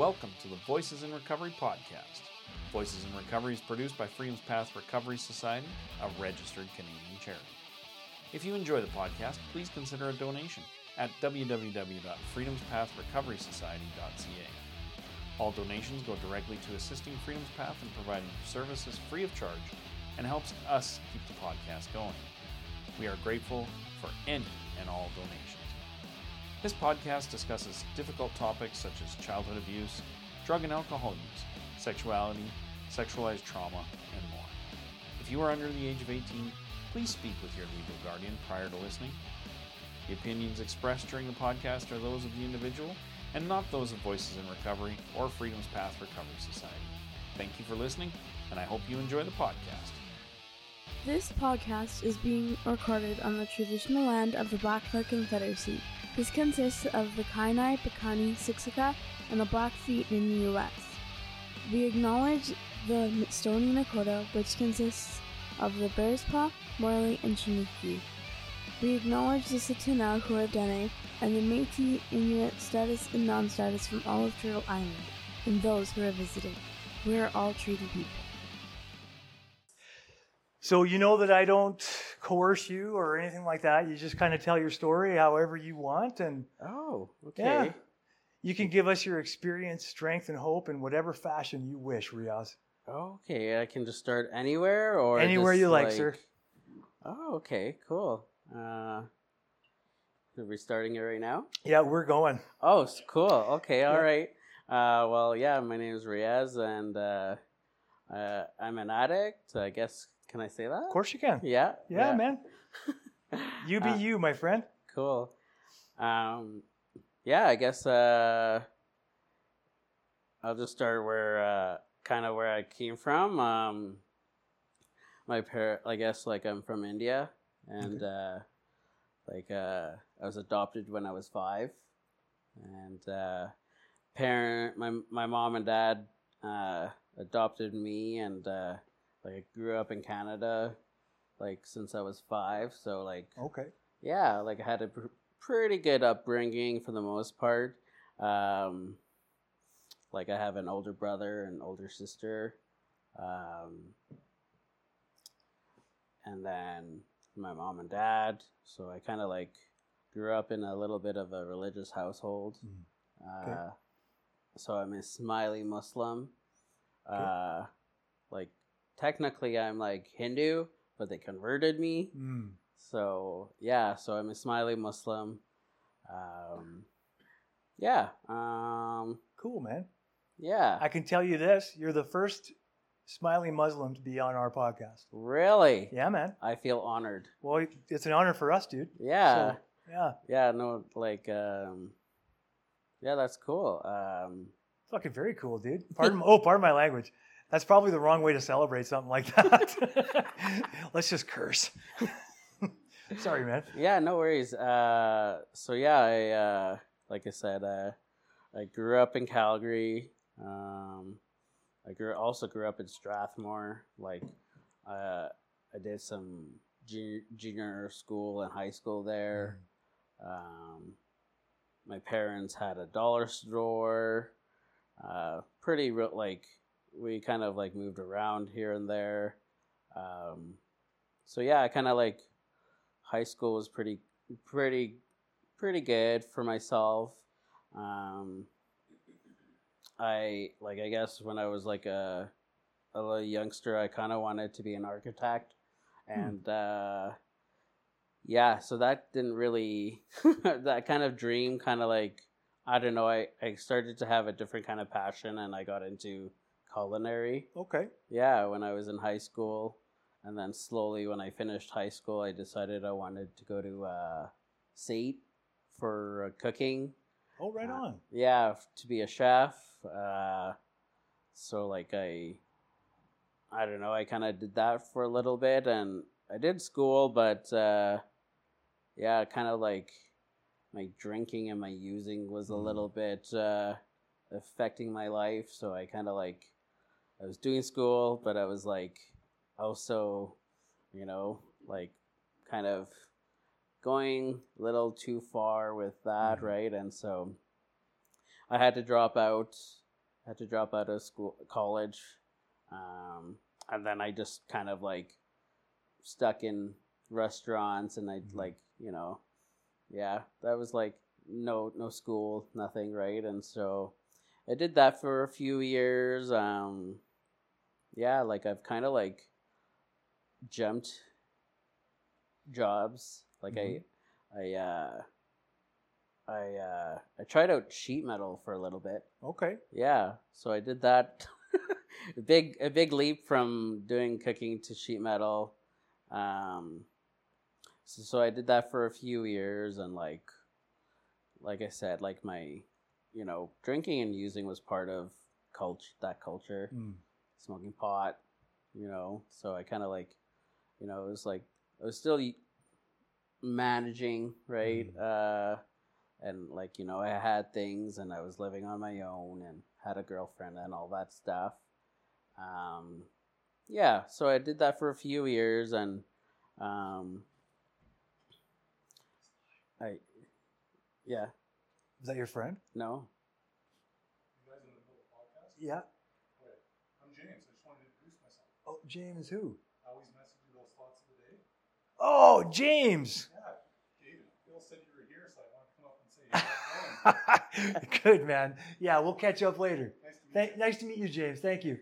Welcome to the Voices in Recovery podcast. Voices in Recovery is produced by Freedom's Path Recovery Society, a registered Canadian charity. If you enjoy the podcast, please consider a donation at www.freedomspathrecoverysociety.ca. All donations go directly to assisting Freedom's Path and providing services free of charge and helps us keep the podcast going. We are grateful for any and all donations. This podcast discusses difficult topics such as childhood abuse, drug and alcohol use, sexuality, sexualized trauma, and more. If you are under the age of 18, please speak with your legal guardian prior to listening. The opinions expressed during the podcast are those of the individual and not those of Voices in Recovery or Freedom's Path Recovery Society. Thank you for listening, and I hope you enjoy the podcast. This podcast is being recorded on the traditional land of the Blackfoot Confederacy. This consists of the Kainai, Piikani, Siksika, and the Blackfeet in the U.S. We acknowledge the Stoney Nakoda, which consists of the Bearspaw, Morley, and Chiniki. We acknowledge the Tsuut'ina Huadene and the Métis, Inuit, status, and non-status from all of Turtle Island, and those who are visiting. We are all treaty people. So you know that I don't coerce you or anything like that. You just kind of tell your story however you want, and Oh, okay. yeah, you can give us your experience, strength, and hope in whatever fashion you wish, Riaz. Okay, I can just start anywhere or Anywhere you like, sir. Oh, okay, cool. Uh, are we starting it right now? Yeah, we're going. Oh, cool. Okay, all Yeah. right. Uh, well, yeah, my name is Riaz, and uh, uh, I'm an addict. I guess can I say that? Of course you can. Yeah. Yeah, man. You be Uh, you, my friend. Cool. Um, yeah, I guess uh, I'll just start where uh, kind of where I came from. Um, my parent, I guess, like I'm from India, and uh, like uh, I was adopted when I was five, and uh, parent, my my mom and dad uh, adopted me, and uh, like I grew up in Canada, like since I was five. So like Okay. yeah, like I had a pr- pretty good upbringing for the most part. Um, like I have an older brother and older sister, um, and then my mom and dad. So I kind of like grew up in a little bit of a religious household. Mm. Okay. Uh, so I'm a Ismaili Muslim. Uh, like technically I'm like Hindu, but they converted me. Mm. So yeah, so I'm a Ismaili Muslim. Um, yeah, um, Cool, man. yeah. I can tell you this: you're the first Ismaili Muslim to be on our podcast. really, Yeah, man. I feel honored. Well, it's an honor for us, dude. Yeah, So, yeah. yeah. No, like, um, yeah, that's cool. Um, Fucking very cool, dude. Pardon, oh, pardon my language. That's probably the wrong way to celebrate something like that. Let's just curse. Sorry, man. yeah, no worries. Uh, so yeah, I uh, like I said, uh, I grew up in Calgary. Um, I grew also grew up in Strathmore. Like, uh, I did some junior, junior school and high school there. Um, my parents had a dollar store. Uh, pretty real, like we kind of like moved around here and there. Um, so yeah, I kind of like high school was pretty, pretty, pretty good for myself. Um, I like I guess when I was like a a little youngster, I kind of wanted to be an architect, and uh, yeah, so that didn't really that kind of dream kind of like I don't know. I I started to have a different kind of passion, and I got into culinary. Okay. Yeah, when I was in high school, and then slowly when I finished high school, I decided I wanted to go to uh, SAIT for uh, cooking. Oh, right Uh, on. Yeah, to be a chef. Uh, so like I, I don't know. I kind of did that for a little bit, and I did school, but uh, yeah, kind of like my drinking and my using was a Mhm. little bit uh, affecting my life. So I kind of like I was doing school, but I was like also, you know, like kind of going a little too far with that, Mhm. right? And so I had to drop out. had to drop out of school, college, um, and then I just kind of like stuck in restaurants, and I Mhm. like you know, yeah, that was like no no school, nothing, right? And so I did that for a few years. Um, yeah, like I've kind of like jumped jobs. Like Mhm. I, I, uh, I, uh, I tried out sheet metal for a little bit. Okay. Yeah, so I did that. a big, a big leap from doing cooking to sheet metal. Um, so, so I did that for a few years, and like, like I said, like my, you know, drinking and using was part of culture. That culture Mm. Smoking pot, you know. So I kind of like, you know, it was like I was still managing, right? Uh, and like you know, I had things, and I was living on my own, and had a girlfriend, and all that stuff. Um, yeah, so I did that for a few years, and um, I, yeah, Is that your friend? no, Yeah. I'm James. I just wanted to introduce myself. Oh, James who? I always message you those thoughts of the day. Oh, James. Yeah, David. Bill said you were here, so I wanted to come up and say, hey, how's it going? Good man. Yeah, we'll catch up later. Nice to meet Thank, you. nice to meet you, James. Thank you.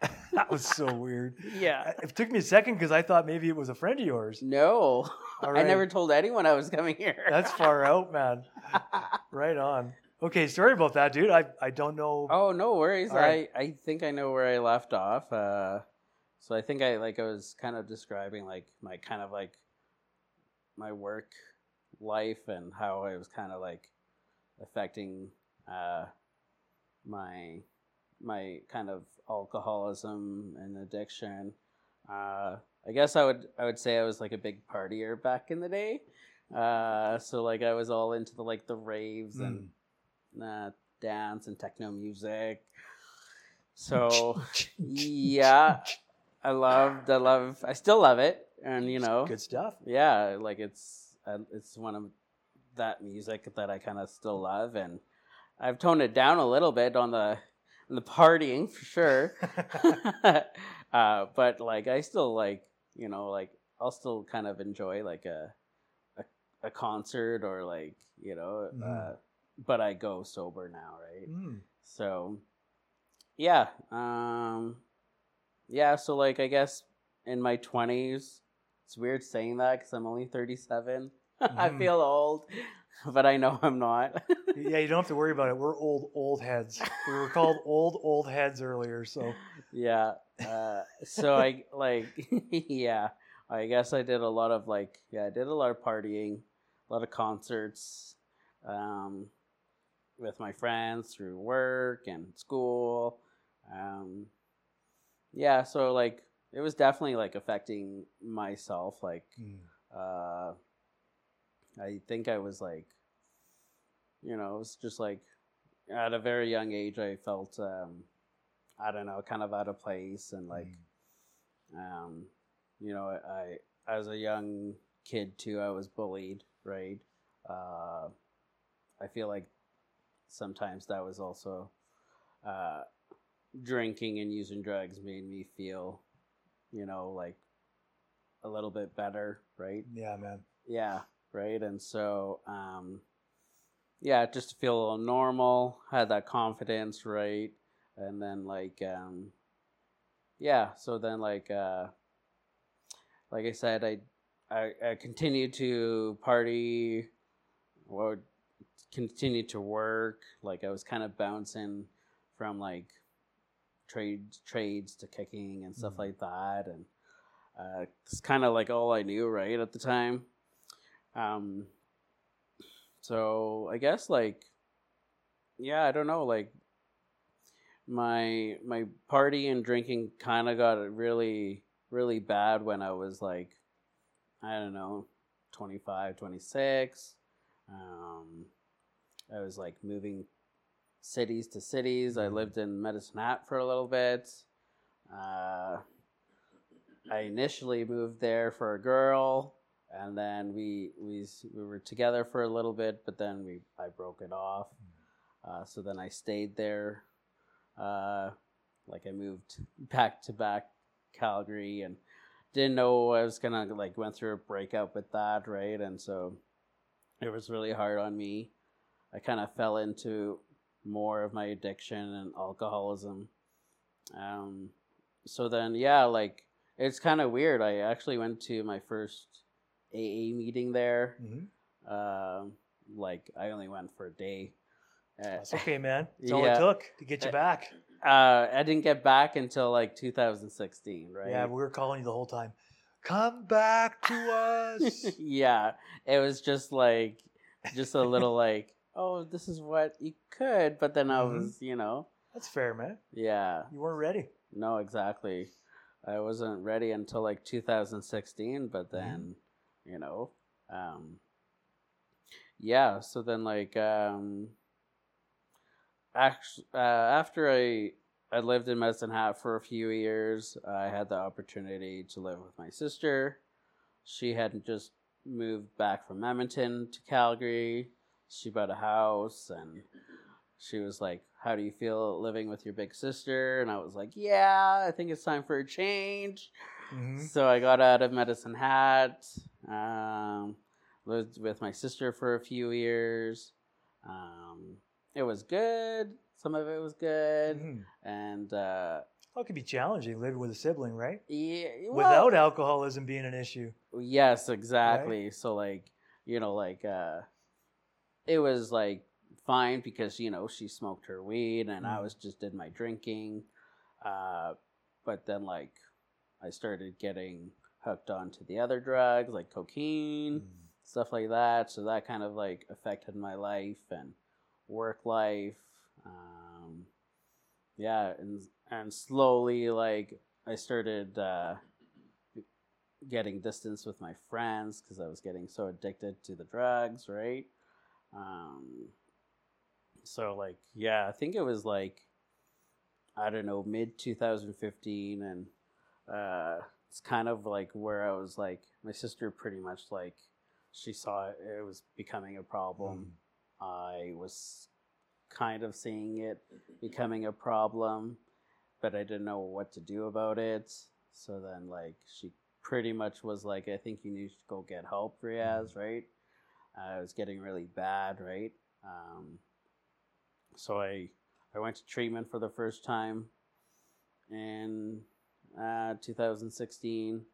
that was so weird. yeah, It took me a second because I thought maybe it was a friend of yours. no. All I never told anyone I was coming here. That's far out, man. Right on. Okay, sorry about that, dude. I, I don't know. Oh no worries. All right. I I think I know where I left off. Uh, so I think I like I was kind of describing like my kind of like my work life and how I was kind of like affecting uh, my my kind of alcoholism and addiction. Uh, I guess I would I would say I was like a big partier back in the day. Uh, so like I was all into the like the raves and Mm. uh, dance and techno music. So yeah, I loved, I love, I still love it, and you know, Good stuff. yeah, like it's uh, it's one of that music that I kind of still love, and I've toned it down a little bit on the on the partying for sure. uh, but like I still like you know like I'll still kind of enjoy like a a, a concert or like you know, Mhm. uh, but I go sober now, right? Mm. So, yeah, um, yeah. So like, I guess in my twenties, it's weird saying that because I'm only thirty-seven. I Mhm. feel old, but I know I'm not. Yeah, you don't have to worry about it. We're old, old heads. We were called old, old heads earlier. So yeah. Uh, so I like, yeah. I guess I did a lot of like, yeah, I did a lot of partying, a lot of concerts, um, with my friends through work and school. Yeah, so like it was definitely like affecting myself. Like, mm. uh, I think I was like, you know, it was just like at a very young age, I felt, um, I don't know, kind of out of place and like, um, you know, I, as a young kid too, I was bullied, right? Uh, I feel like sometimes that was also, uh, drinking and using drugs made me feel, you know, like a little bit better, right? yeah, man. Yeah, right. And so, um, yeah, just to feel a little normal, had that confidence, right? And then like, um, yeah, so then like, uh, like I said, I, I, I continued to party, or continue to work. Like I was kind of bouncing from like trades, trades to kicking and stuff Mhm. like that, and uh, it's kind of like all I knew, right, at the time. Um, so I guess like, yeah, I don't know, like my my party and drinking kind of got really really bad when I was like, I don't know, 25, 26. Um, I was like moving cities to cities. I lived in Medicine Hat for a little bit. Uh, I initially moved there for a girl, and then we we we were together for a little bit, but then we I broke it off. Uh, so then I stayed there Uh, like I moved back to back Calgary and didn't know I was gonna like went through a breakup with that, right? And so it was really hard on me. I kind of fell into more of my addiction and alcoholism. Um, so then, yeah, like it's kind of weird. I actually went to my first AA meeting there. hmm Um, like I only went for a day. Uh, That's okay, man. All Yeah. it took to get you back. uh, I didn't get back until like 2016, right? Yeah, we were calling you the whole time. Come back to us. yeah, it was just like, just a little like, oh, this is what you could, but then I Mhm. was, you know, That's fair, man. yeah, You weren't ready. no, exactly. I wasn't ready until like 2016, but then, you know, um, yeah. So then, like, um, actually, uh, after I I lived in Medicine Hat for a few years, I had the opportunity to live with my sister. She had just moved back from Edmonton to Calgary. She bought a house and she was like, How do you feel living with your big sister? And I was like, Yeah, I think it's time for a change. hmm So I got out of Medicine Hat, um, lived with my sister for a few years. Um, it was good. Some of it was good. hmm And uh, Well, it could be challenging living with a sibling, right? yeah, well, Without alcoholism being an issue. Yes, exactly. So like, you know, like uh it was like fine because, you know, she smoked her weed and I Mm. was just did my drinking. Uh but then like I started getting hooked onto the other drugs like cocaine, Mm. stuff like that. So that kind of like affected my life and work life. Um yeah, and and slowly like I started uh getting distance with my friends because I was getting so addicted to the drugs, right? Um, so like, yeah, I think it was like, I don't know, mid 2015, and uh, it's kind of like where I was like, my sister pretty much like, she saw it, it was becoming a problem. I was kind of seeing it becoming a problem, but I didn't know what to do about it. So then, like, she pretty much was like, I think you need to go get help, Riaz, right? Uh, it was getting really bad, right? Um, so I I went to treatment for the first time in uh, 2016.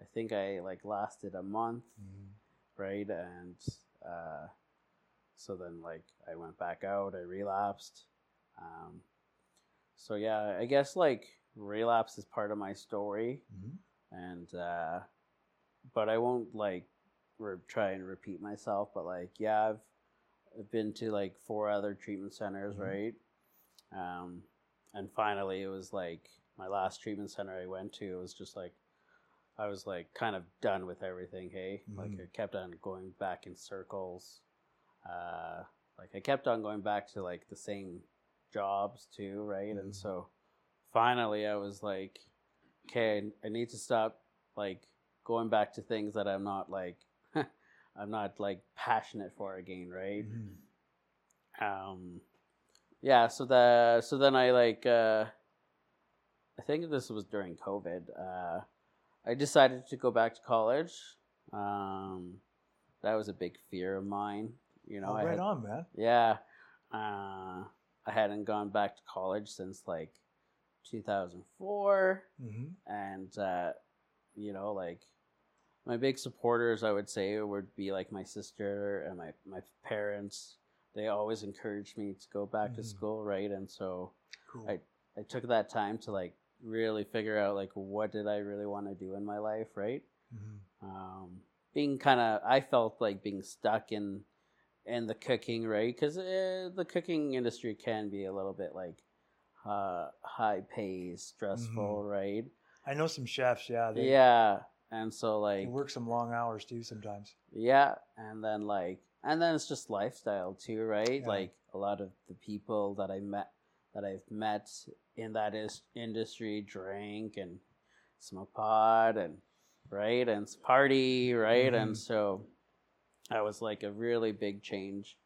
I think I like lasted a month, Mhm. right? And uh, so then like I went back out, I relapsed. Um, so yeah, I guess like relapse is part of my story Mhm. and uh but i won't like re- try and repeat myself but like yeah i've, I've been to like four other treatment centers Mhm. right um and finally it was like my last treatment center i went to it was just like i was like kind of done with everything hey like Mhm. i kept on going back in circles uh like i kept on going back to like the same jobs too right Mhm. and so finally i was like okay I need to stop like going back to things that i'm not like i'm not like passionate for again right Mhm. um yeah so the so then i like uh i think this was during covid uh i decided to go back to college um that was a big fear of mine you know Oh, I right had- on, man. yeah uh i hadn't gone back to college since like 2004 hmm and uh, you know, like my big supporters, I would say, would be like my sister and my my parents. They always encouraged me to go back to Mhm. school, right? And so Cool. I- I took that time to like really figure out like what did I really want to do in my life, right? Mhm. um, being kind of I felt like being stuck in in the cooking right because uh, the cooking industry can be a little bit like uh, high paced, stressful, right? I know some chefs. Yeah. They, yeah, and so like work some long hours too sometimes. yeah, and then like and then it's just lifestyle too, right? Yeah. Like a lot of the people that I met that I've met in that is- industry drink and smoke pot and right and party right Mhm. and so that was like a really big change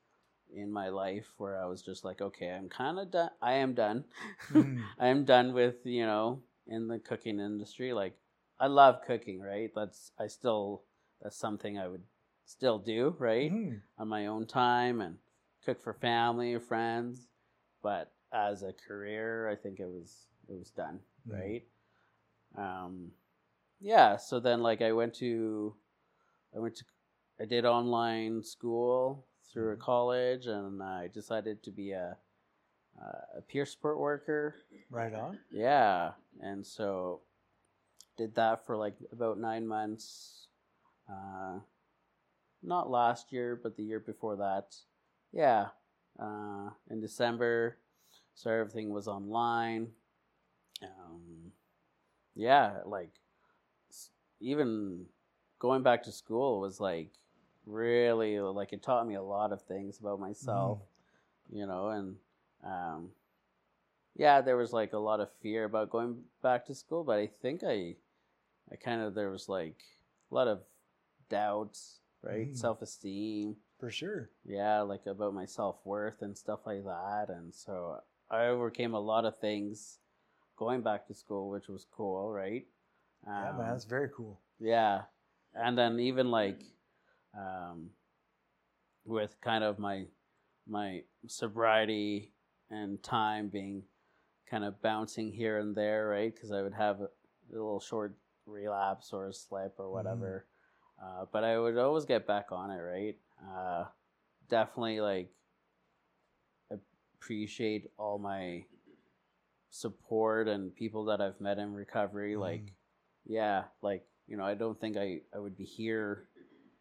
in my life where I was just like, okay, I'm kind of done. I am done. Mhm. I am done with you know in the cooking industry. Like I love cooking, right? That's I still that's something I would still do, right? Mhm. on my own time and cook for family or friends. But as a career, I think it was it was done, Mhm. right? Um, yeah. So then, like, I went to I went to I did online school through a college, and I decided to be a a peer support worker. Right on. Yeah, and so did that for like about nine months. Uh, not last year, but the year before that. Yeah, uh, in December, so everything was online. Um, yeah, like even going back to school was like really like it taught me a lot of things about myself, you know, and um, yeah, there was like a lot of fear about going back to school, but I think I, I kind of there was like a lot of doubts, right? Mhm. Self esteem, For sure. yeah, like about my self worth and stuff like that, and so I overcame a lot of things going back to school, which was cool, right? yeah, man, Um, that's very cool. yeah, and then even like, um, with kind of my my sobriety and time being kind of bouncing here and there, right? Because I would have a, a little short relapse or a slip or whatever, uh, but I would always get back on it, right? Uh, definitely like appreciate all my support and people that I've met in recovery, like Mhm. yeah like you know i don't think i i would be here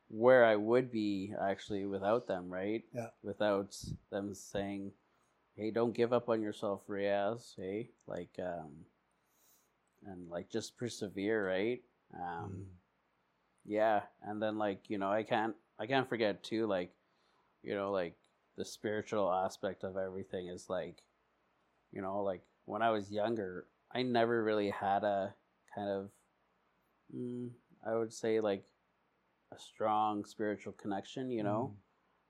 where i would be actually without them right Yeah. without them saying hey don't give up on yourself riaz hey? Like um and like just persevere right? Um Mhm. yeah and then like you know i can't i can't forget too like you know like the spiritual aspect of everything is like you know like when i was younger i never really had a kind of mm, i would say like a strong spiritual connection you know?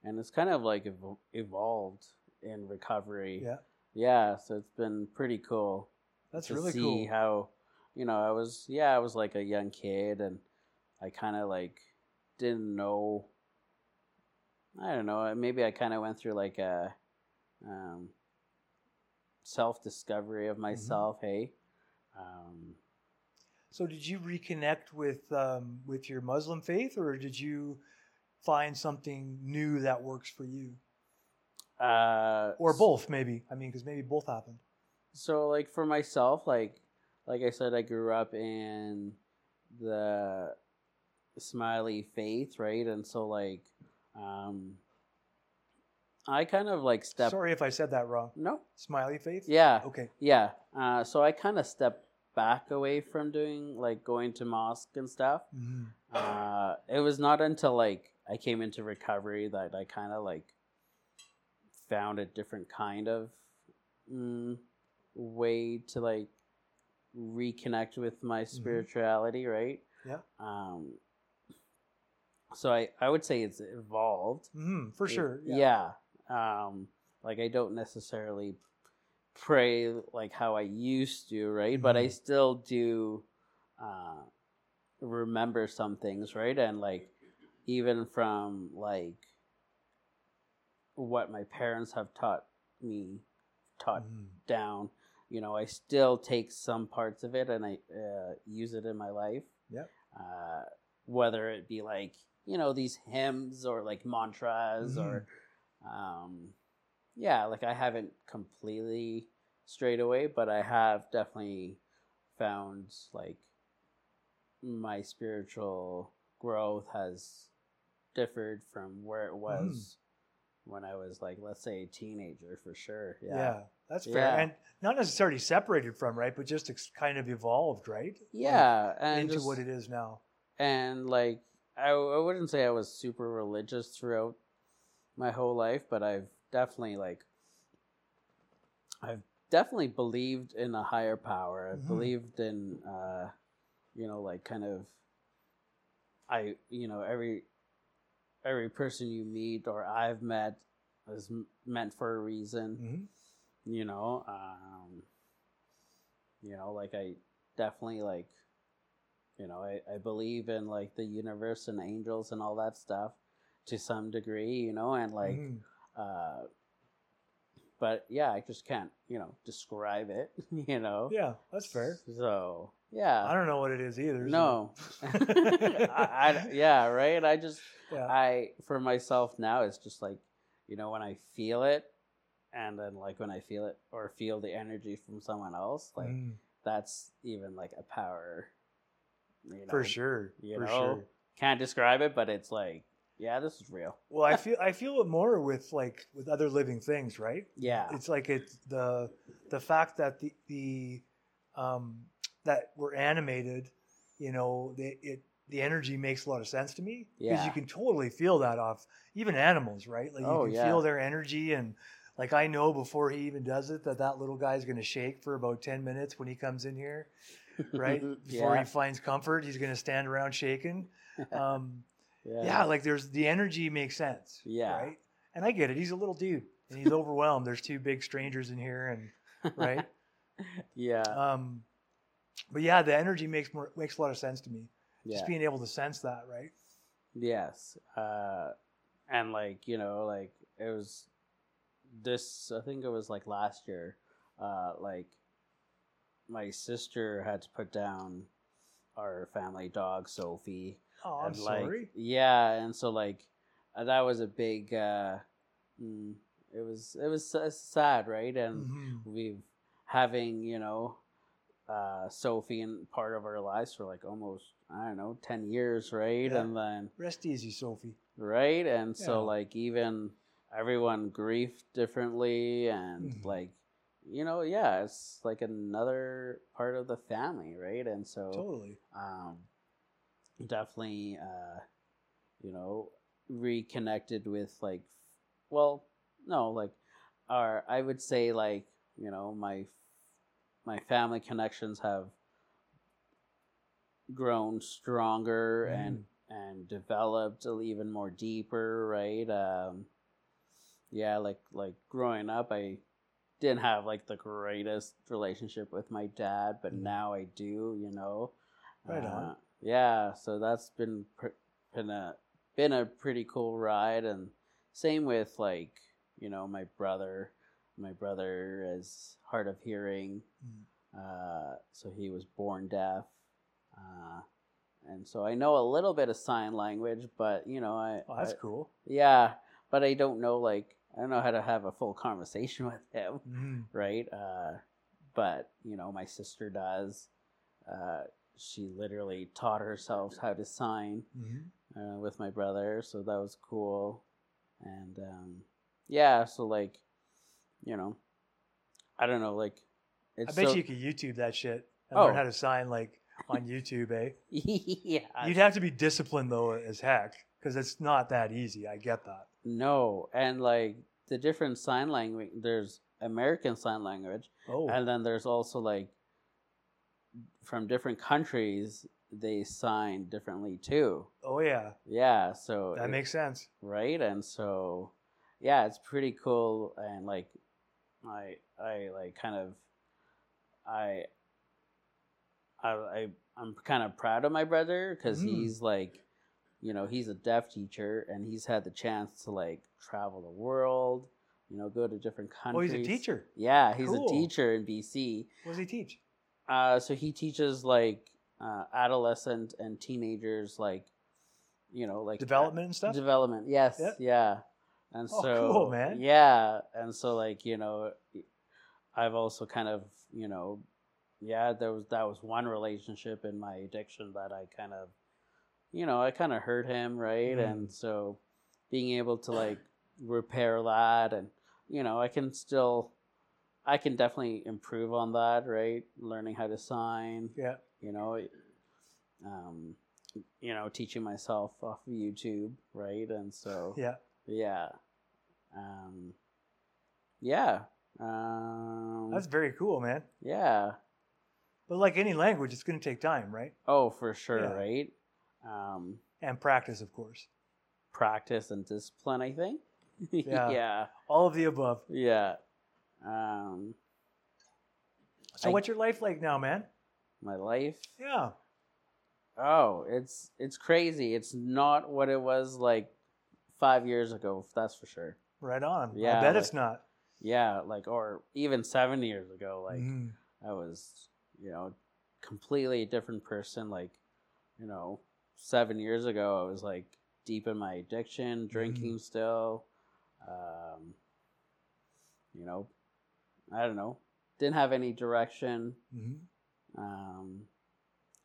And it's kind of like ev- evolved in recovery. Yeah, yeah so it's been pretty cool that's to really see cool. how you know i was yeah i was like a young kid and i kind of like didn't know i don't know maybe i kind of went through like a um, self-discovery of myself hey um, So, did you reconnect with um, with your Muslim faith, or did you find something new that works for you, uh, or both? Maybe. I mean, because maybe both happened. so like for myself like like i said i grew up in the Ismaili faith right and so like um i kind of like stepped Sorry if I said that wrong. no Ismaili faith. yeah Okay. yeah uh so i kind of stepped back away from doing like going to mosque and stuff hmm uh it was not until like i came into recovery that i kind of like found a different kind of mm, way to like reconnect with my spirituality right Yeah. um so i i would say it's evolved hmm For it- sure. yeah. Um, like I don't necessarily pray like how I used to, right? But I Mhm. still do uh, remember some things, right? And like even from like what my parents have taught me, taught Mhm. down, you know, I still take some parts of it and I uh, use it in my life. Yeah. Uh, whether it be like you know these hymns or like mantras or um, yeah, like I haven't completely strayed away, but I have definitely found like my spiritual growth has differed from where it was when I was like, let's say, a teenager for sure. Yeah. Yeah. that's fair, Yeah. and not necessarily separated from right, but just ex- kind of evolved, right? Like, Yeah, and into just- what it is now. and like I, I wouldn't say I was super religious throughout my whole life, but I've definitely like I've definitely believed in a higher power. I've Mhm. believed in uh you know like kind of I you know every every person you meet or I've met is m- meant for a reason. hmm You know, um, you know, like I definitely like, you know, I, I believe in like the universe and angels and all that stuff to some degree. You know, and like, Mhm. uh, but yeah, I just can't, you know, describe it. You know. Yeah, that's fair. So yeah. I don't know what it is either. so- No. I, I- yeah, right. I just yeah. I for myself now it's just like you know when I feel it, and then like when I feel it or feel the energy from someone else, like Mhm. that's even like a power. You know, for sure. you for know? sure. Can't describe it, but it's like yeah, this is real. Well, I feel I feel it more with like with other living things, right? Yeah. It's like it's the the fact that the the um that we're animated, you know, the, it the energy makes a lot of sense to me because Yeah. you can totally feel that off even animals, right? Like you Oh, can yeah. feel their energy and like I know before he even does it that that little guy's going to shake for about 10 minutes when he comes in here, right? Before yeah. he finds comfort, he's going to stand around shaking. Um yeah. yeah, like there's the energy makes sense. Yeah. Right. And I get it. He's a little dude and he's overwhelmed. There's two big strangers in here and right. yeah. Um but yeah, the energy makes more makes a lot of sense to me. yeah. Just being able to sense that, right? Yes. Uh, and like, you know, like it was this, I think it was like last year, uh, like my sister had to put down our family dog, Sophie. Oh, I'm and, like, sorry. Yeah. And so like, uh, that was a big, uh, mm, it was, it was s- sad, right? And Mhm. we've having, you know, uh, Sophie in part of our lives for like almost, I don't know, 10 years, right? Yeah. And then, Rest easy, Sophie. right and so like even everyone grieved differently and Mhm. like you know yeah it's like another part of the family right and so Totally. um definitely uh you know reconnected with like well no like our i would say like you know my my family connections have grown stronger and and developed even more deeper right um yeah like like growing up i didn't have like the greatest relationship with my dad but Mm. now i do you know Right on. Uh, yeah so that's been pr- been a been a pretty cool ride and same with like you know my brother my brother is hard of hearing Mm. uh, so he was born deaf uh, and so i know a little bit of sign language but you know i, Oh, that's I- cool. yeah but i don't know like i don't know how to have a full conversation with him Mhm. right? Uh, but you know, my sister does. Uh, she literally taught herself how to sign Mhm. uh, with my brother, so that was cool. And um, yeah, so like, you know, I don't know, like, I bet so- you could YouTube that shit and Oh. learn how to sign like on YouTube, eh? yeah, You'd have to be disciplined though as heck because it's not that easy. I get that. no, and like the different sign language. There's American Sign Language, Oh, and then there's also like from different countries they sign differently too. oh yeah, Yeah, so that it- makes sense. right, and so yeah, it's pretty cool, and like I I like kind of I I, I I'm kind of proud of my brother because Mm. he's like you know he's a deaf teacher and he's had the chance to like travel the world, you know, go to different countries. Oh, he's a teacher. Yeah, he's Cool. a teacher in BC. What does he teach? Uh, so he teaches like uh, adolescent and teenagers, like you know, like Development and stuff. Development, yes, Yeah. yeah. And Oh, so, cool, man. Yeah, and so like you know, I've also kind of you know, yeah, there was that was one relationship in my addiction that I kind of, you know, I kind of hurt him, right? Mm. And so, being able to like repair that, and you know, I can still, I can definitely improve on that, right? Learning how to sign, yeah. you know um you know teaching myself off of youtube right and so Yeah. Yeah um yeah um That's very cool, man. yeah But like any language, it's going to take time, right? oh for sure Yeah. right um And practice, of course. practice and discipline i think Yeah. yeah, All of the above. yeah. Um, So I- what's your life like now, man? my life. Yeah. Oh, it's it's crazy. It's not what it was like five years ago. That's for sure. Right on. Yeah, I bet like- it's not. Yeah, like or even seven years ago. Like Mhm. I was, you know, completely a different person. Like, you know, seven years ago, I was like deep in my addiction, drinking still. Um, you know, I don't know, didn't have any direction. Mhm. Um,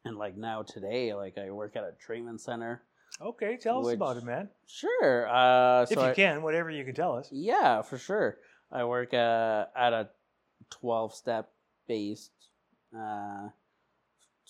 and like now today, like I work at a treatment center. Okay, tell us about it, man. Sure. Uh, if you I- can, whatever you can tell us. Yeah, for sure. I work uh, at a 12 step based, uh,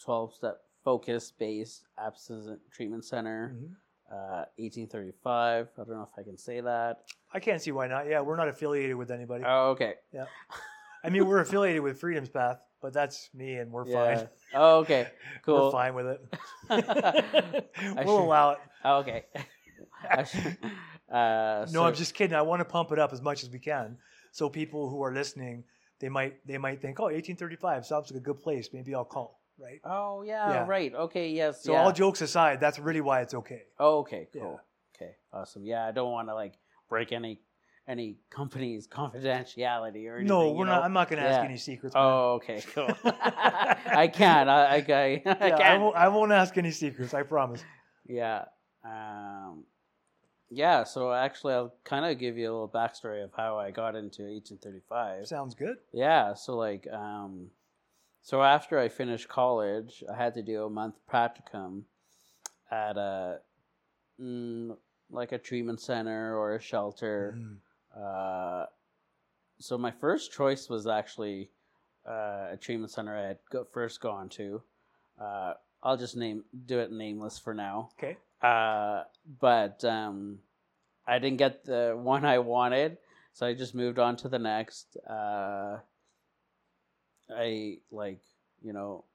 12 step focus based abstinence treatment center, Mhm. uh, 1835. I don't know if I can say that. I can't see why not. Yeah, we're not affiliated with anybody. Oh, okay. Yeah. I mean, we're affiliated with Freedom's Path, but that's me, and we're Yeah. fine. Oh, okay. Cool. We're fine with it. We'll should- allow it. Oh, okay. Should- uh, No, so- I'm just kidding. I want to pump it up as much as we can, so people who are listening, they might they might think, oh, 1835 sounds like a good place. Maybe I'll call. Right. Oh, yeah, Yeah. right. Okay, yes. So yeah. all jokes aside, that's really why it's okay. Oh, okay, cool. Okay, awesome. Yeah, I don't want to like break any any company's confidentiality or anything. no, we're know? not. I'm not going to ask Yeah. any secrets. man. Oh, okay, cool. I can't. I, I, I, I yeah, I can't. won't, I won't ask any secrets. I promise. Yeah. Um, yeah. So actually, I'll kind of give you a little backstory of how I got into 1835. Sounds good. Yeah, so like um so after I finished college, I had to do a month practicum at a mm, like a treatment center or a shelter. Mhm. Uh so my first choice was actually uh, a treatment center I had go- first gone to. Uh, I'll just name do it nameless for now. Okay. Uh, but um, I didn't get the one I wanted, so I just moved on to the next. Uh, I like you know,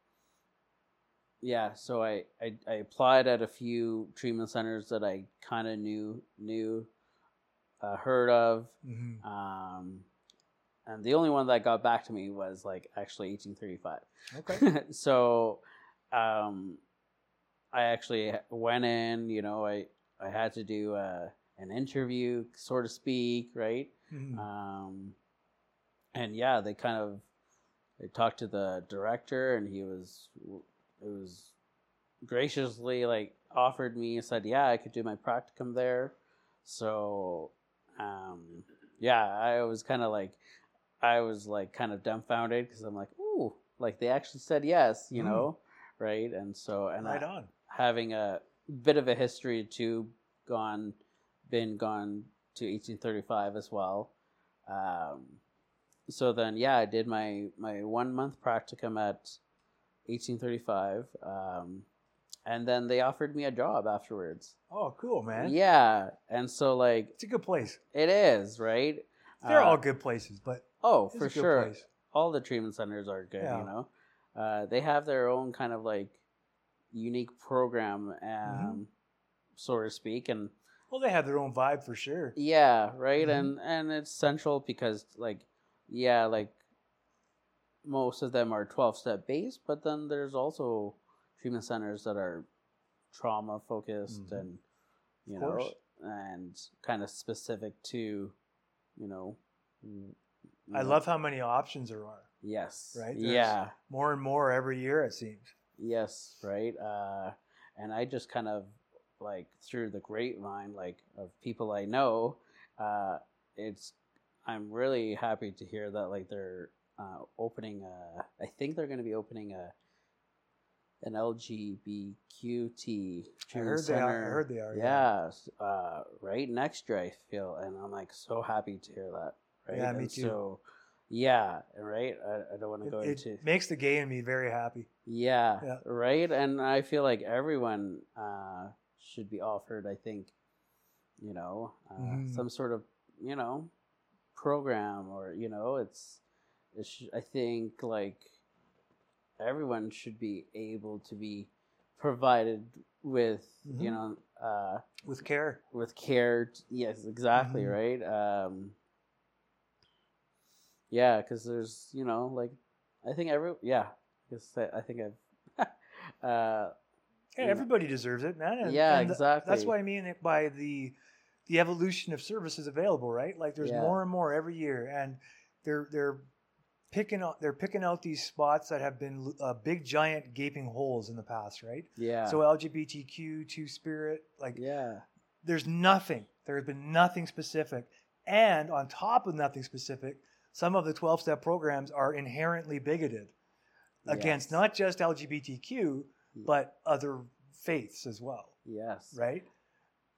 yeah. So I I, I applied at a few treatment centers that I kind of knew knew, uh, heard of. Mhm. Um, and the only one that got back to me was like actually 1835. Okay. so um, I actually went in, you know, I, I had to do uh, an interview, so to speak, right? Mhm. Um, and yeah, they kind of they talked to the director, and he was it was graciously like offered me said, yeah, I could do my practicum there. So um, yeah, I was kind of like I was like kind of dumbfounded because I'm like, ooh, like they actually said yes, you Mm. know, right? And so and right I, on. having a bit of a history too, gone, been gone to 1835 as well. Um, so then, yeah, I did my my one month practicum at 1835, um, and then they offered me a job afterwards. Oh, cool, man. Yeah, and so like It's a good place. it is right. They're Uh, all good places, but Oh, it's for a good sure place. all the treatment centers are good Yeah. you know uh, they have their own kind of like unique program um, Mm-hmm. so to speak and Well, they have their own vibe for sure. yeah right Mhm. and and it's central because like yeah like most of them are 12 step based but then there's also treatment centers that are trauma focused Mhm. and you Of know course. and kind of specific to you know you I know, love how many options there are. yes Right? There's- yeah More and more every year, it seems. Yes, right. Uh, and I just kind of like through the grapevine, like of people I know, uh, it's I'm really happy to hear that like they're uh, opening. A, I think they're going to be opening a an LGBTQT I heard they are. I center. heard they are. Yeah, s- uh, right next year I feel, and I'm like so happy to hear that. Right? Yeah, me And too. So, yeah, right. I, I don't want to go it into It makes the gay in me very happy. yeah, Yeah. right. And I feel like everyone uh, should be offered. I think, you know, uh, Mhm. some sort of you know program, or you know, it's. It's. I think like everyone should be able to be provided with you Mhm. know uh, with care. with care. Yes, exactly Mhm. right. Um, yeah, because there's you know like I think every yeah, I I think I've uh, Yeah. everybody deserves it, man. And, Yeah, and exactly. That's what I mean it by the the evolution of services available, right? Like there's Yeah. more and more every year, and they're they're picking out they're picking out these spots that have been uh, big giant gaping holes in the past, right? yeah, So LGBTQ two spirit, like yeah, there's nothing. There has been nothing specific, and on top of nothing specific, some of the twelve step programs are inherently bigoted against Yes. not just LGBTQ but other faiths as well, yes, right?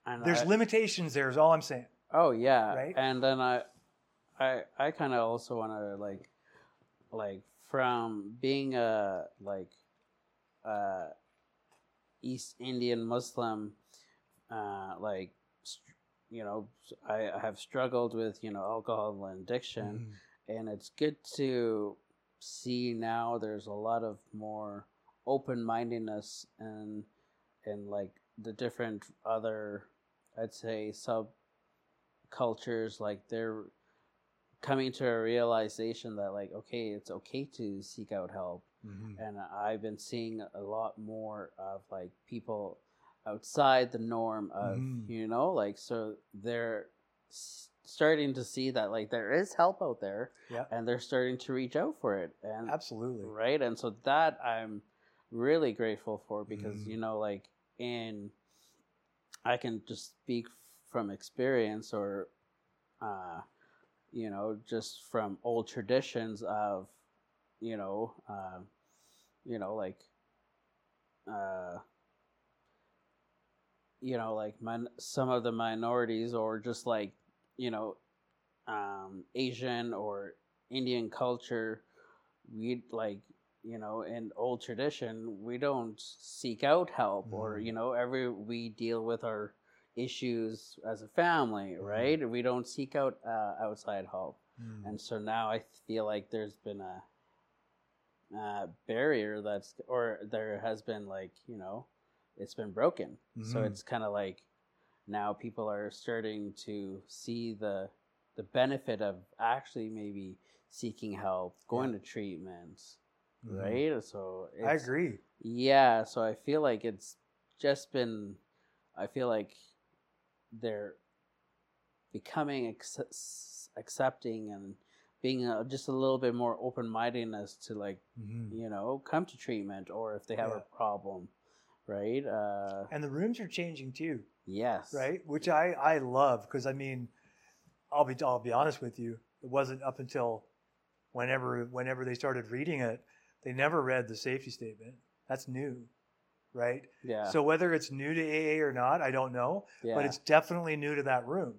And There's I- limitations there, is all I'm saying. Oh yeah, Right? And then I, I, I kind of also want to like, like from being a like, uh, East Indian Muslim, uh, like, you know, I, I have struggled with you know alcohol and addiction, and it's good to see now there's a lot of more open mindedness and and like the different other I'd say sub cultures like they're coming to a realization that like okay it's okay to seek out help Mhm. and I've been seeing a lot more of like people outside the norm of Mhm. you know like so they're starting to see that like there is help out there Yeah. and they're starting to reach out for it and Absolutely. right and so that i'm really grateful for because Mhm. you know like in i can just speak from experience or uh you know just from old traditions of you know um you know like uh you know like min- some of the minorities or just like you know um asian or indian culture we like you know in old tradition we don't seek out help or Mhm. you know every we deal with our issues as a family Mhm. right we don't seek out uh, outside help Mm. and so now I feel like there's been a, uh barrier that's or there has been like you know it's been broken so Mhm. it's kind of like now people are starting to see the the benefit of actually maybe seeking help going to treatments Mhm. right so it's, I agree. yeah so i feel like it's just been i feel like they're becoming acce- accepting and being a, just a little bit more open-mindedness to like Mhm. you know come to treatment or if they have Yeah. a problem right uh And the rooms are changing too, yes right? Which I I love because I mean, I'll be I'll be honest with you. It wasn't up until whenever whenever they started reading it, they never read the safety statement. That's new, right? yeah So whether it's new to AA or not, I don't know, yeah but it's definitely new to that room.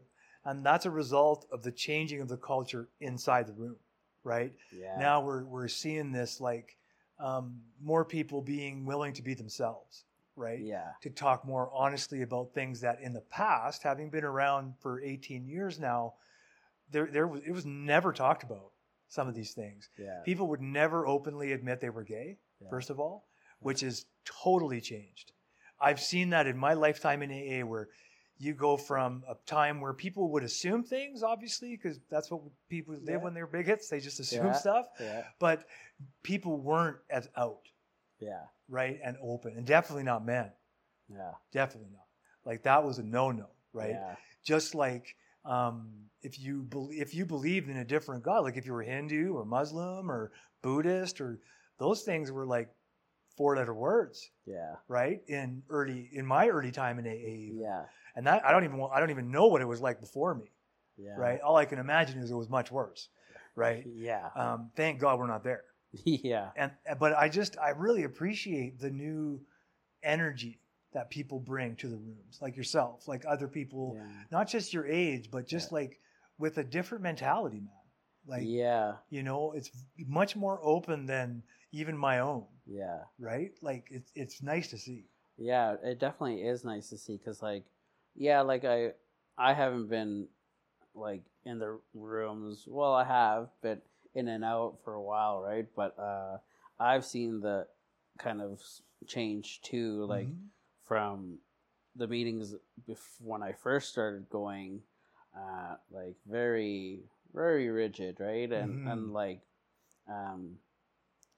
And that's a result of the changing of the culture inside the room, right? yeah Now we're we're seeing this like um, more people being willing to be themselves, right? yeah To talk more honestly about things that in the past, having been around for 18 years now, there there was it was never talked about some of these things. yeah People would never openly admit they were gay, Yeah. first of all, which is totally changed. I've seen that in my lifetime in AA where you go from a time where people would assume things, obviously, because that's what people did Yeah. when they were bigots. They just assume Yeah. stuff. yeah But people weren't as out, yeah right, and open. And definitely not men. yeah Definitely not. Like that was a no no, right? yeah just like um, if you bel if you believed in a different god, like if you were Hindu or Muslim or Buddhist or those things were like four letter words, yeah right? In early in my early time in AA, even. yeah and that I don't even I don't even know what it was like before me, yeah right? All I can imagine is it was much worse, right? yeah Um, thank God we're not there. yeah And but I just I really appreciate the new energy that people bring to the rooms, like yourself, like other people yeah not just your age, but just like with a different mentality, man. Like, yeah you know, it's much more open than even my own, yeah right? Like, it's, it's nice to see. Yeah, it definitely is nice to see because, like, yeah, like I, I haven't been like in the rooms. Well, I have, but in and out for a while, right? But uh, I've seen the kind of change too. Like Mhm. from the meetings bef- when I first started going, uh, like very very rigid, right? And Mhm. and like, um,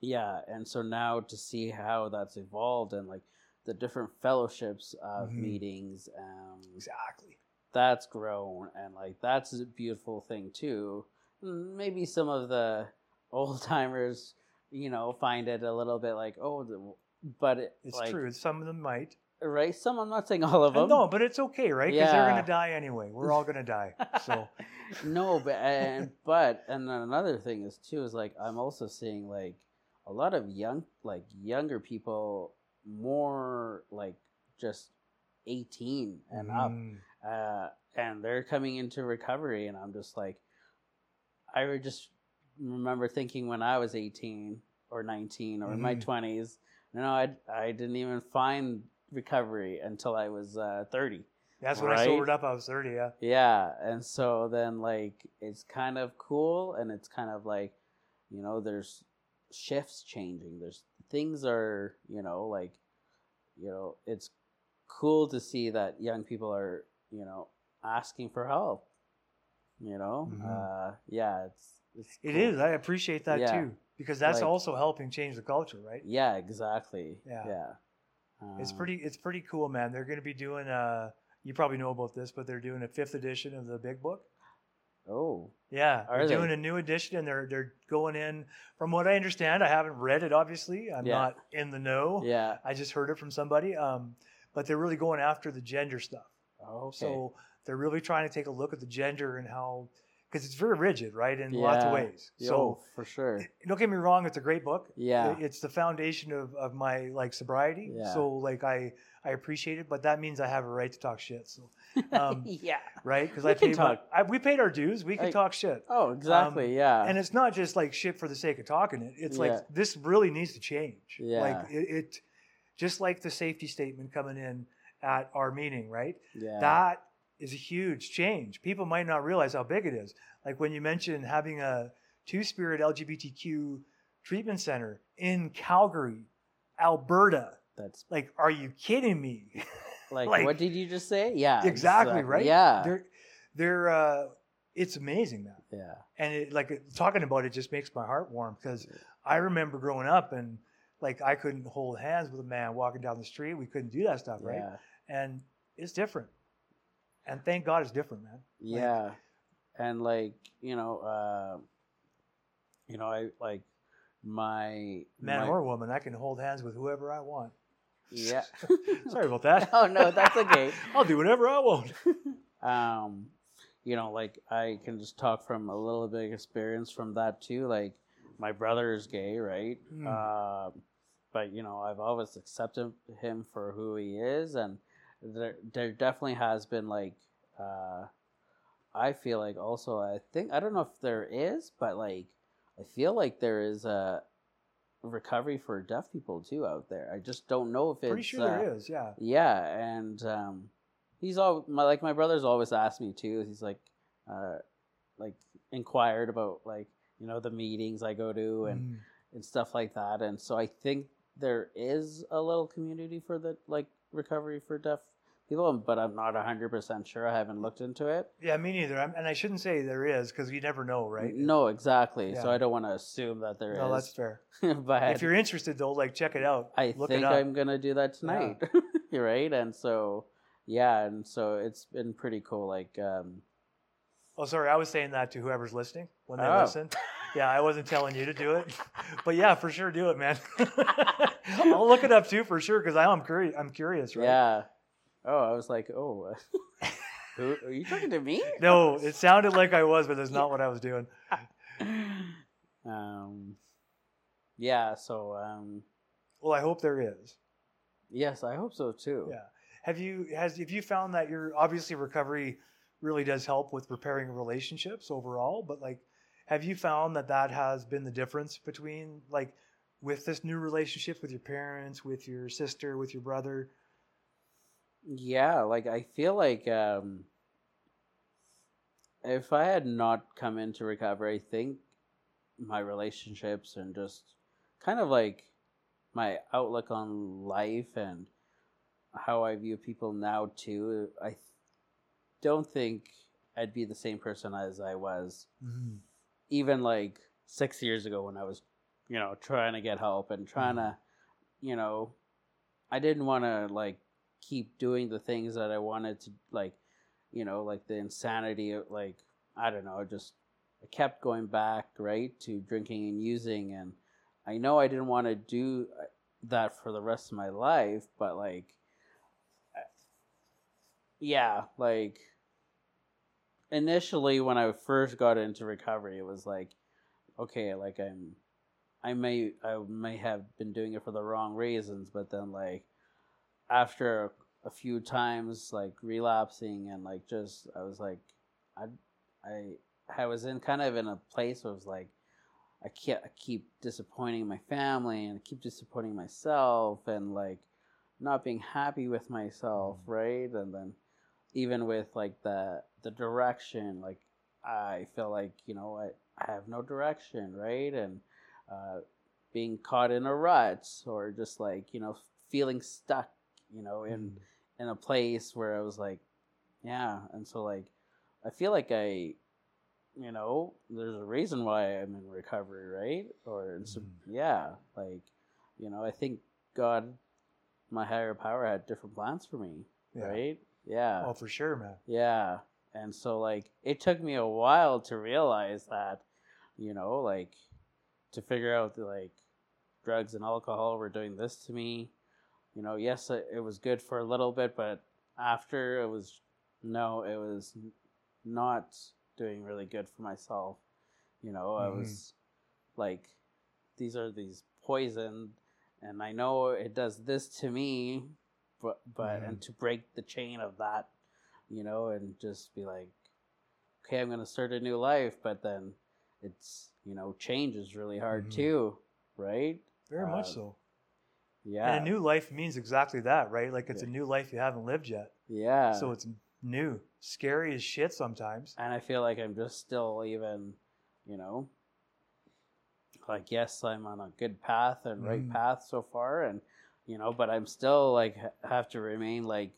yeah. And so now to see how that's evolved and like the different fellowships of Mhm. meetings, um, exactly. that's grown and like that's a beautiful thing too. Maybe some of the old timers, you know, find it a little bit like oh, the, but it, It's like, true. Some of them might. right? Some I'm not saying all of them. no, but it's okay, right? Because they're gonna die anyway. We're all gonna die. So no, but and but and then another thing is too is like I'm also seeing like a lot of young like younger people more like just 18 and up mm, uh, and they're coming into recovery and i'm just like i just remember thinking when i was 18 or 19 or in my Mhm. 20s no I, I didn't even find recovery until i was uh, 30 that's when I sobered up. I was thirty. Yeah. yeah and so then like it's kind of cool and it's kind of like you know there's shifts changing there's things are you know like you know it's cool to see that young people are you know asking for help you know Mhm. uh yeah it's it's cool. is. I appreciate that Yeah. too because that's Like- also helping change the culture, right? yeah exactly Yeah. yeah It's Um, pretty. It's pretty cool, man. They're going to be doing. Uh, you probably know about this, but they're doing a fifth edition of the Big Book. Oh Yeah, Are they're they? doing a new edition, and they're they're going in. From what I understand, I haven't read it. Obviously, I'm Yeah. not in the know. yeah I just heard it from somebody. Um, but they're really going after the gender stuff. okay So they're really trying to take a look at the gender and how, because it's very rigid, right, in lots of Yeah. ways. Yo, So for sure don't get me wrong, it's a great book. Yeah. It's the foundation of, of my like sobriety. Yeah. So like I I appreciate it, but that means I have a right to talk shit. So um, yeah right because I can paid my. I, we paid our dues. We can Like- talk shit. oh exactly yeah Um, And it's not just like shit for the sake of talking it. It's Yeah. like this really needs to change. Yeah. Like it, it, just like the safety statement coming in at our meeting, right? yeah That is a huge change. People might not realize how big it is. Like when you mentioned having a Two Spirit LGBTQ treatment center in Calgary, Alberta. That's Like, are you kidding me? Like, Like- what did you just say? Yeah, exactly, right? Yeah, They're, they're, uh, it's amazing, man. yeah, and it, like talking about it just makes my heart warm because I remember growing up and like I couldn't hold hands with a man walking down the street. We couldn't do that stuff, right? yeah, And it's different. And thank God it's different, man. yeah. And like you know, uh, you know, I like my Man my, or woman, I can hold hands with whoever I want. Yeah. Sorry about that. oh no, that's okay. I'll do whatever I want. um you know like i can just talk from a little bit of experience from that too like my brother is gay right Mm. um but you know i've always accepted him for who he is and there, there definitely has been like uh i feel like also i think i don't know if there is but like i feel like there is a recovery for deaf people too out there i just don't know if it's Pretty sure uh, there is, yeah. yeah, and um, he's all my like my brother's always asked me too. He's like, uh, like inquired about like you know the meetings I go to and Mm. and stuff like that. And so I think there is a little community for the like recovery for deaf people, but I'm not hundred percent sure. I haven't looked into it. Yeah, me neither. I'm, and I shouldn't say there is because you never know, right? No, exactly. So I don't want to assume that there is. No, that's fair. but If you're interested, though, like check it out. I Look think it up. I'm gonna do that tonight. right? And so yeah, and so it's been pretty cool. Like um Oh, sorry, I was saying that to whoever's listening when they Oh. listen. Yeah, I wasn't telling you to do it, but yeah, for sure, do it, man. I'll look it up too for sure because I'm curious. I'm curious, right? yeah. Oh, I was like, oh, who are you talking to me? No, it sounded like I was, but that's not what I was doing. um, yeah. So um, Well, I hope there is. yes, I hope so too. Yeah. Have you has have you found that your obviously recovery really does help with repairing relationships overall, but like have you found that that has been the difference between like with this new relationship with your parents, with your sister, with your brother? Yeah, like I feel like um if I had not come into recovery, I think my relationships and just kind of like my outlook on life and how I view people now too. I th- don't think I'd be the same person as I was Mhm. even like six years ago when I was, you know, trying to get help and trying to, you know, I didn't want to like keep doing the things that I wanted to, like, you know, like the insanity of like, I don't know, just I kept going back, right, to drinking and using. And I know I didn't want to do uh, that for the rest of my life, but like, yeah, like, initially when I first got into recovery, it was like, okay, like I'm, I may, I may have been doing it for the wrong reasons, but then like, after a few times like relapsing and like just, I was like, I, I, I was in kind of in a place where it was like, I can't, I keep disappointing my family and I keep disappointing myself and like not being happy with myself, right? And then even with like the the direction like i feel like you know i, I have no direction right and uh, being caught in a rut or just like you know feeling stuck you know in mm-hmm. in a place where i was like yeah and so like i feel like i you know there's a reason why i'm in recovery right or and so, mm-hmm. yeah like you know i think god my higher power had different plans for me Yeah. right yeah Oh, for sure, man. yeah. And so like it took me a while to realize that, you know, like to figure out that like drugs and alcohol were doing this to me. You know, yes, it it was good for a little bit, but after it was no, it was not doing really good for myself. You know, I Mhm. was like these are these poison and I know it does this to me, but but and to break the chain of that you know, and just be like, okay, I'm gonna start a new life, but then it's you know, change is really hard Mhm. too, right? Very much Uh, so. Yeah, And a new life means exactly that, right? Like it's Yeah. a new life you haven't lived yet. yeah. So it's new. Scary as shit sometimes. and I feel like I'm just still even, you know, like yes, I'm on a good path and right Mm. path so far, and you know, but I'm still like have to remain like,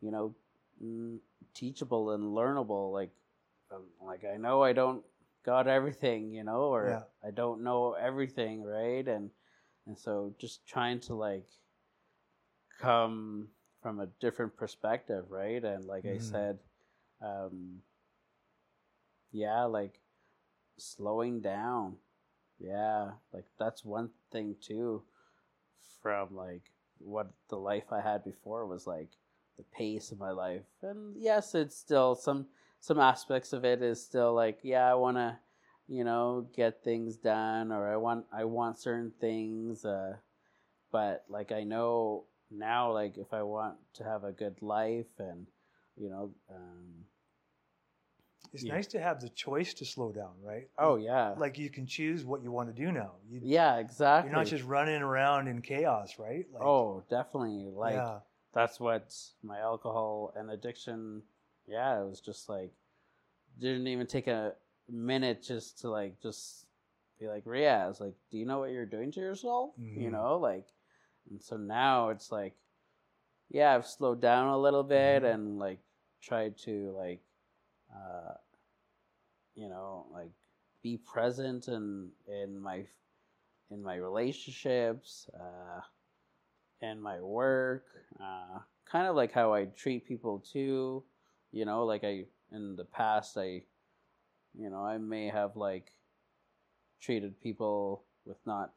you know, mm, teachable and learnable. Like, um, like I know I don't got everything, you know, or Yeah. I don't know everything, right? And and so just trying to like come from a different perspective, right? And like I Mhm. said, um, yeah, like slowing down. Yeah, like that's one thing too from like what the life I had before was like the pace of my life. And yes, it's still some some aspects of it is still like, yeah, I want to, you know, get things done or I want I want certain things uh but like I know now like if I want to have a good life and you know um It's Yeah. nice to have the choice to slow down, right? oh yeah. Like you can choose what you want to do now. You, yeah, exactly. You're not just running around in chaos, right? Like, oh, definitely. Like yeah. that's what my alcohol and addiction yeah it was just like didn't even take a minute just to like just be like Riaz like do you know what you're doing to yourself you Mhm. know like and so now it's like yeah I've slowed down a little bit Mhm. and like tried to like uh you know like be present in in my in my relationships uh in my work, uh, kind of like how I treat people too. You know, like I in the past, I, you know, I may have like treated people with not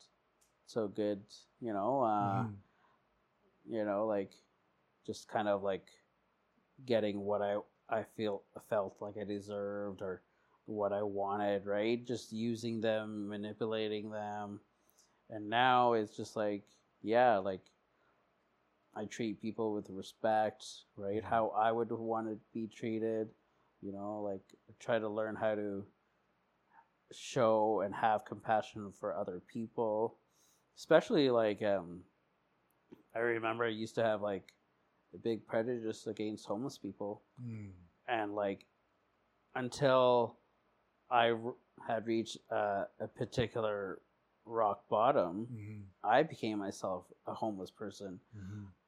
so good, you know, uh, Mhm. you know, like just kind of like getting what I I feel felt like I deserved or what I wanted, right? Just using them, manipulating them. And now it's just like, yeah, like I treat people with respect, right? Mhm. How I would want to be treated, you know, like try to learn how to show and have compassion for other people. Especially like um I remember I used to have like a big prejudice against homeless people Mm. and like until I r- had reached uh, a particular rock bottom, Mhm. I became myself a homeless person,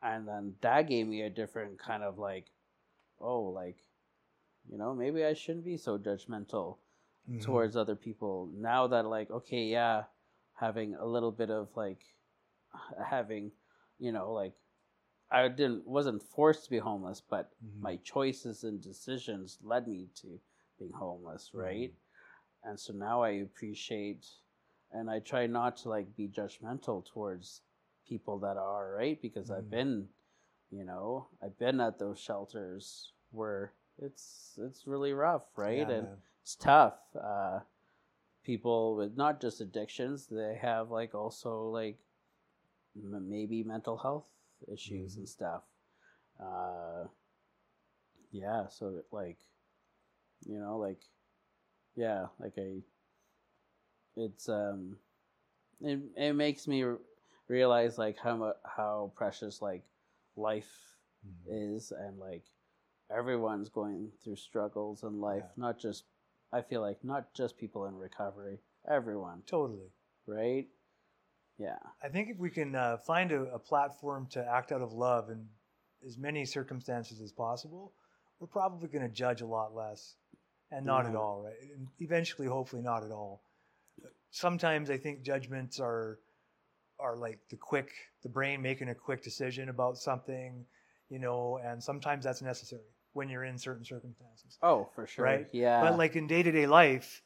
and then that gave me a different kind of like, oh, like, you know, maybe I shouldn't be so judgmental Mhm. towards other people now that like okay yeah having a little bit of like having you know like i didn't wasn't forced to be homeless but Mhm. my choices and decisions led me to being homeless right and so now i appreciate and i try not to like be judgmental towards people that are right because i've Mhm. been you know i've been at those shelters where it's it's really rough right Yeah, and man. it's tough. Uh, people with not just addictions, they have like also like m- maybe mental health issues Mhm. and stuff. Uh, yeah, so like, you know, like, yeah, like I, it's um, it it makes me r- realize like how mu- how precious like life Mhm. is and like everyone's going through struggles in life Yeah. not just i feel like not just people in recovery everyone Totally. right yeah I think if we can uh, find a, a platform to act out of love in as many circumstances as possible, we're probably going to judge a lot less, and not at all, right? And eventually, hopefully, not at all. Sometimes I think judgments are are like the quick, the brain making a quick decision about something, you know, and sometimes that's necessary when you're in certain circumstances. oh for sure Right. yeah But like in day to day life,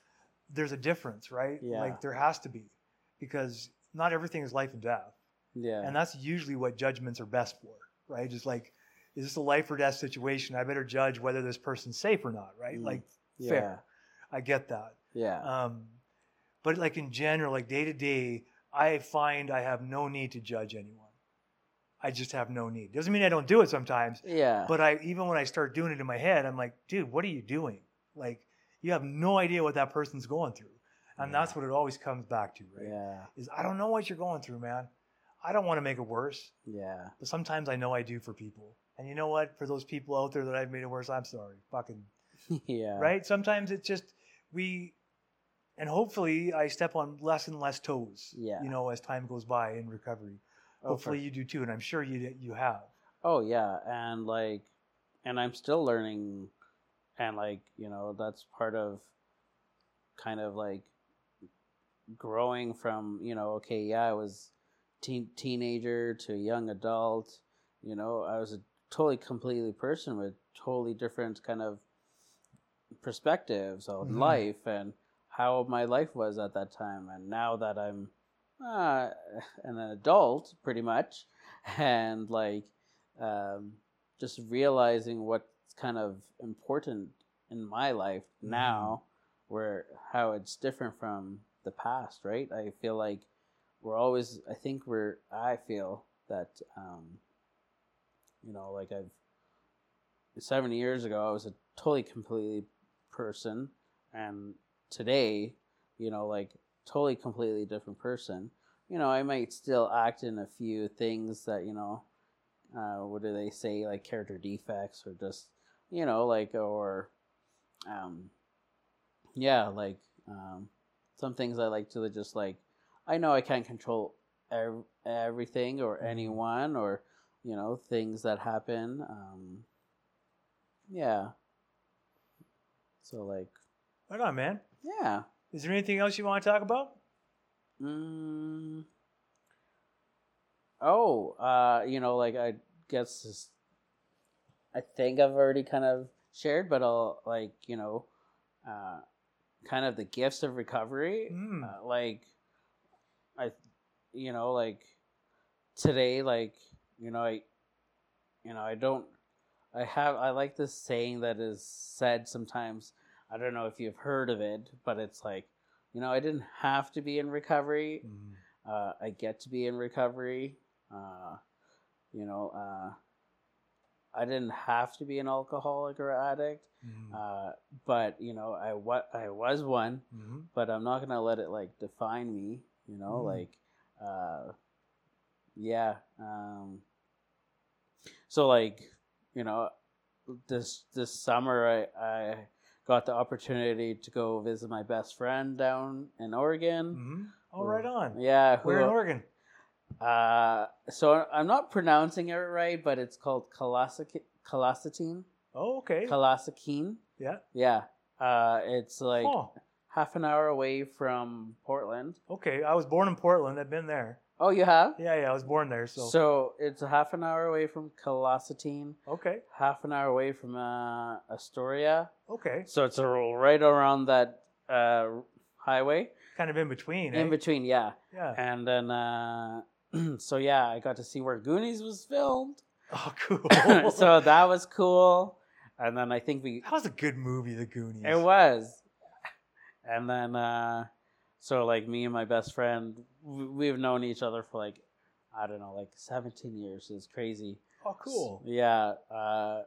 there's a difference, right? Yeah. Like there has to be, because not everything is life and death. yeah And that's usually what judgments are best for, right? Just like, is this a life or death situation? I better judge whether this person's safe or not, right? Mm. Like, yeah fair. I get that. yeah Um, but like in general, like day to day, I find I have no need to judge anyone. I just have no need. Doesn't mean I don't do it sometimes, yeah but I even when I start doing it in my head, I'm like, dude, what are you doing? Like, you have no idea what that person's going through, and that's what it always comes back to, right? yeah Is I don't know what you're going through, man. I don't want to make it worse, yeah but sometimes I know I do for people. And you know what? For those people out there that I've made it worse, I'm sorry. Fucking yeah right. Sometimes it's just we, and hopefully I step on less and less toes. Yeah. You know, as time goes by in recovery. Oh, for hopefully you do too, and I'm sure you you have. Oh yeah, and like, and I'm still learning, and like you know that's part of, kind of like, growing from you know okay yeah I was, teen teenager to young adult, you know I was a totally completely person with totally different kind of perspectives on Mhm. life and how my life was at that time and now that I'm uh, an adult pretty much and like um, just realizing what's kind of important in my life Mhm. now where how it's different from the past right i feel like we're always i think we're i feel that um, you know like i've seven years ago i was a totally completely person and today you know like totally completely different person you know i might still act in a few things that you know uh, what do they say like character defects or just you know like or um yeah like um some things i like to just like i know i can't control ev- everything or Mhm. anyone or you know things that happen um yeah so like Right on, man. yeah Is there anything else you want to talk about? Mm. Oh, uh, you know, like I guess this, I think I've already kind of shared, but I'll like you know, uh, kind of the gifts of recovery. Mm. Uh, like, I, you know, like today, like you know, I, you know, I don't. I have I like this saying that is said sometimes. I don't know if you've heard of it, but it's like, you know, I didn't have to be in recovery. Mm. Uh, I get to be in recovery. Uh, you know, uh, I didn't have to be an alcoholic or addict, Mm. uh, but you know, I wa- I was one. Mhm. But I'm not gonna let it like define me. You know, Mm. like, uh, yeah. Um, so like, you know, this this summer I I got the opportunity to go visit my best friend down in Oregon. Mhm. Oh, right on. Yeah, who, Where in Oregon? Uh, so I'm not pronouncing it right, but it's called Colossatine. Oh, okay. Colossakine. yeah. Yeah. Uh, it's like oh, half an hour away from Portland. okay. I was born in Portland. I've been there. Oh, you have? Yeah, yeah. I was born there. So, So, it's a half an hour away from Colossatine, okay, half an hour away from uh, Astoria. okay. So it's a, right around that uh, highway. Kind of in between. In eh? between, yeah. Yeah. And then, uh, so yeah, I got to see where Goonies was filmed. Oh, cool. so that was cool. And then I think we that was a good movie, The Goonies. It was. And then, uh, so like me and my best friend, we- we've known each other for like, I don't know, like 17 years. It's crazy. Oh, cool. Yeah. Uh,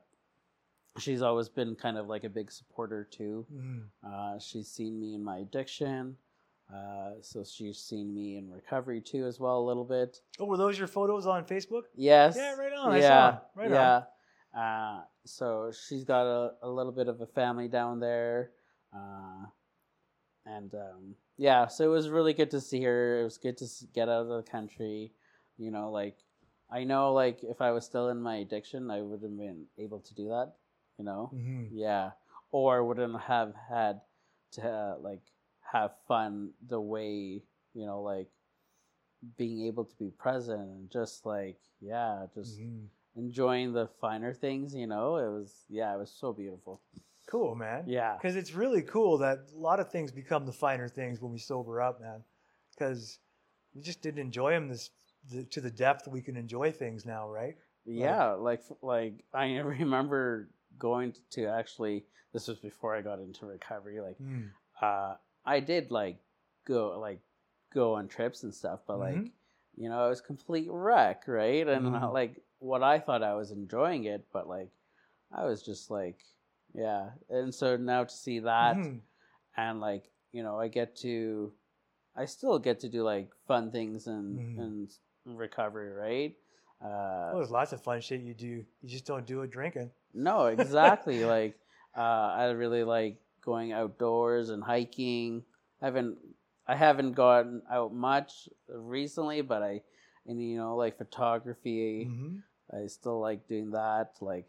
she's always been kind of like a big supporter too. Mm. Uh, she's seen me in my addiction. Uh, so she's seen me in recovery too, as well, a little bit. Oh, were those your photos on Facebook? Yes. Yeah, right on. I yeah. Right on. yeah. Uh, so she's got a, a little bit of a family down there. And um, yeah, so it was really good to see her. It was good to get out of the country. You know, like, I know, like, if I was still in my addiction, I would have been able to do that, you know? hmm Yeah. Or wouldn't have had to, uh, like, have fun the way, you know, like, being able to be present and just, like, yeah, just hmm enjoying the finer things, you know? It was, yeah, it was so beautiful. Cool, man. Yeah. Because it's really cool that a lot of things become the finer things when we sober up, man. Because we just didn't enjoy them this the, to the depth we can enjoy things now, right? Yeah, like like I remember going to actually this was before I got into recovery. Like Mm. uh I did like go like go on trips and stuff, but like Mhm. you know, it was complete wreck, right? And Mhm. uh, like what I thought I was enjoying it, but like I was just like yeah. And so now to see that Mhm. and like you know, I get to I still get to do like fun things and Mhm. and recovery, right? Uh, Well, there's lots of fun shit you do. You just don't do it drinking. No, exactly. like uh, I really like going outdoors and hiking. I haven't I haven't gone out much recently, but I and you know like photography. hmm I still like doing that. Like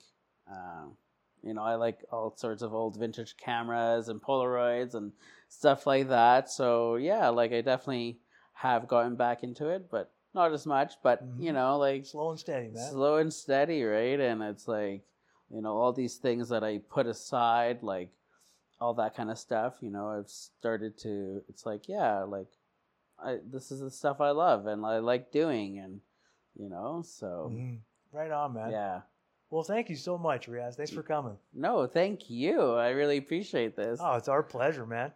um, you know, I like all sorts of old vintage cameras and Polaroids and stuff like that. So yeah, like I definitely have gotten back into it, but not as much. But you Mhm. know, like Slow and steady, man. slow and steady, right? And it's like, you know, all these things that I put aside, like all that kind of stuff, you know, I've started to it's like, yeah, like I this is the stuff I love and I like doing and you know, so Mhm. Right on, man. yeah. Well, thank you so much, Riaz. Thanks for coming. No, thank you. I really appreciate this. Oh, it's our pleasure, man.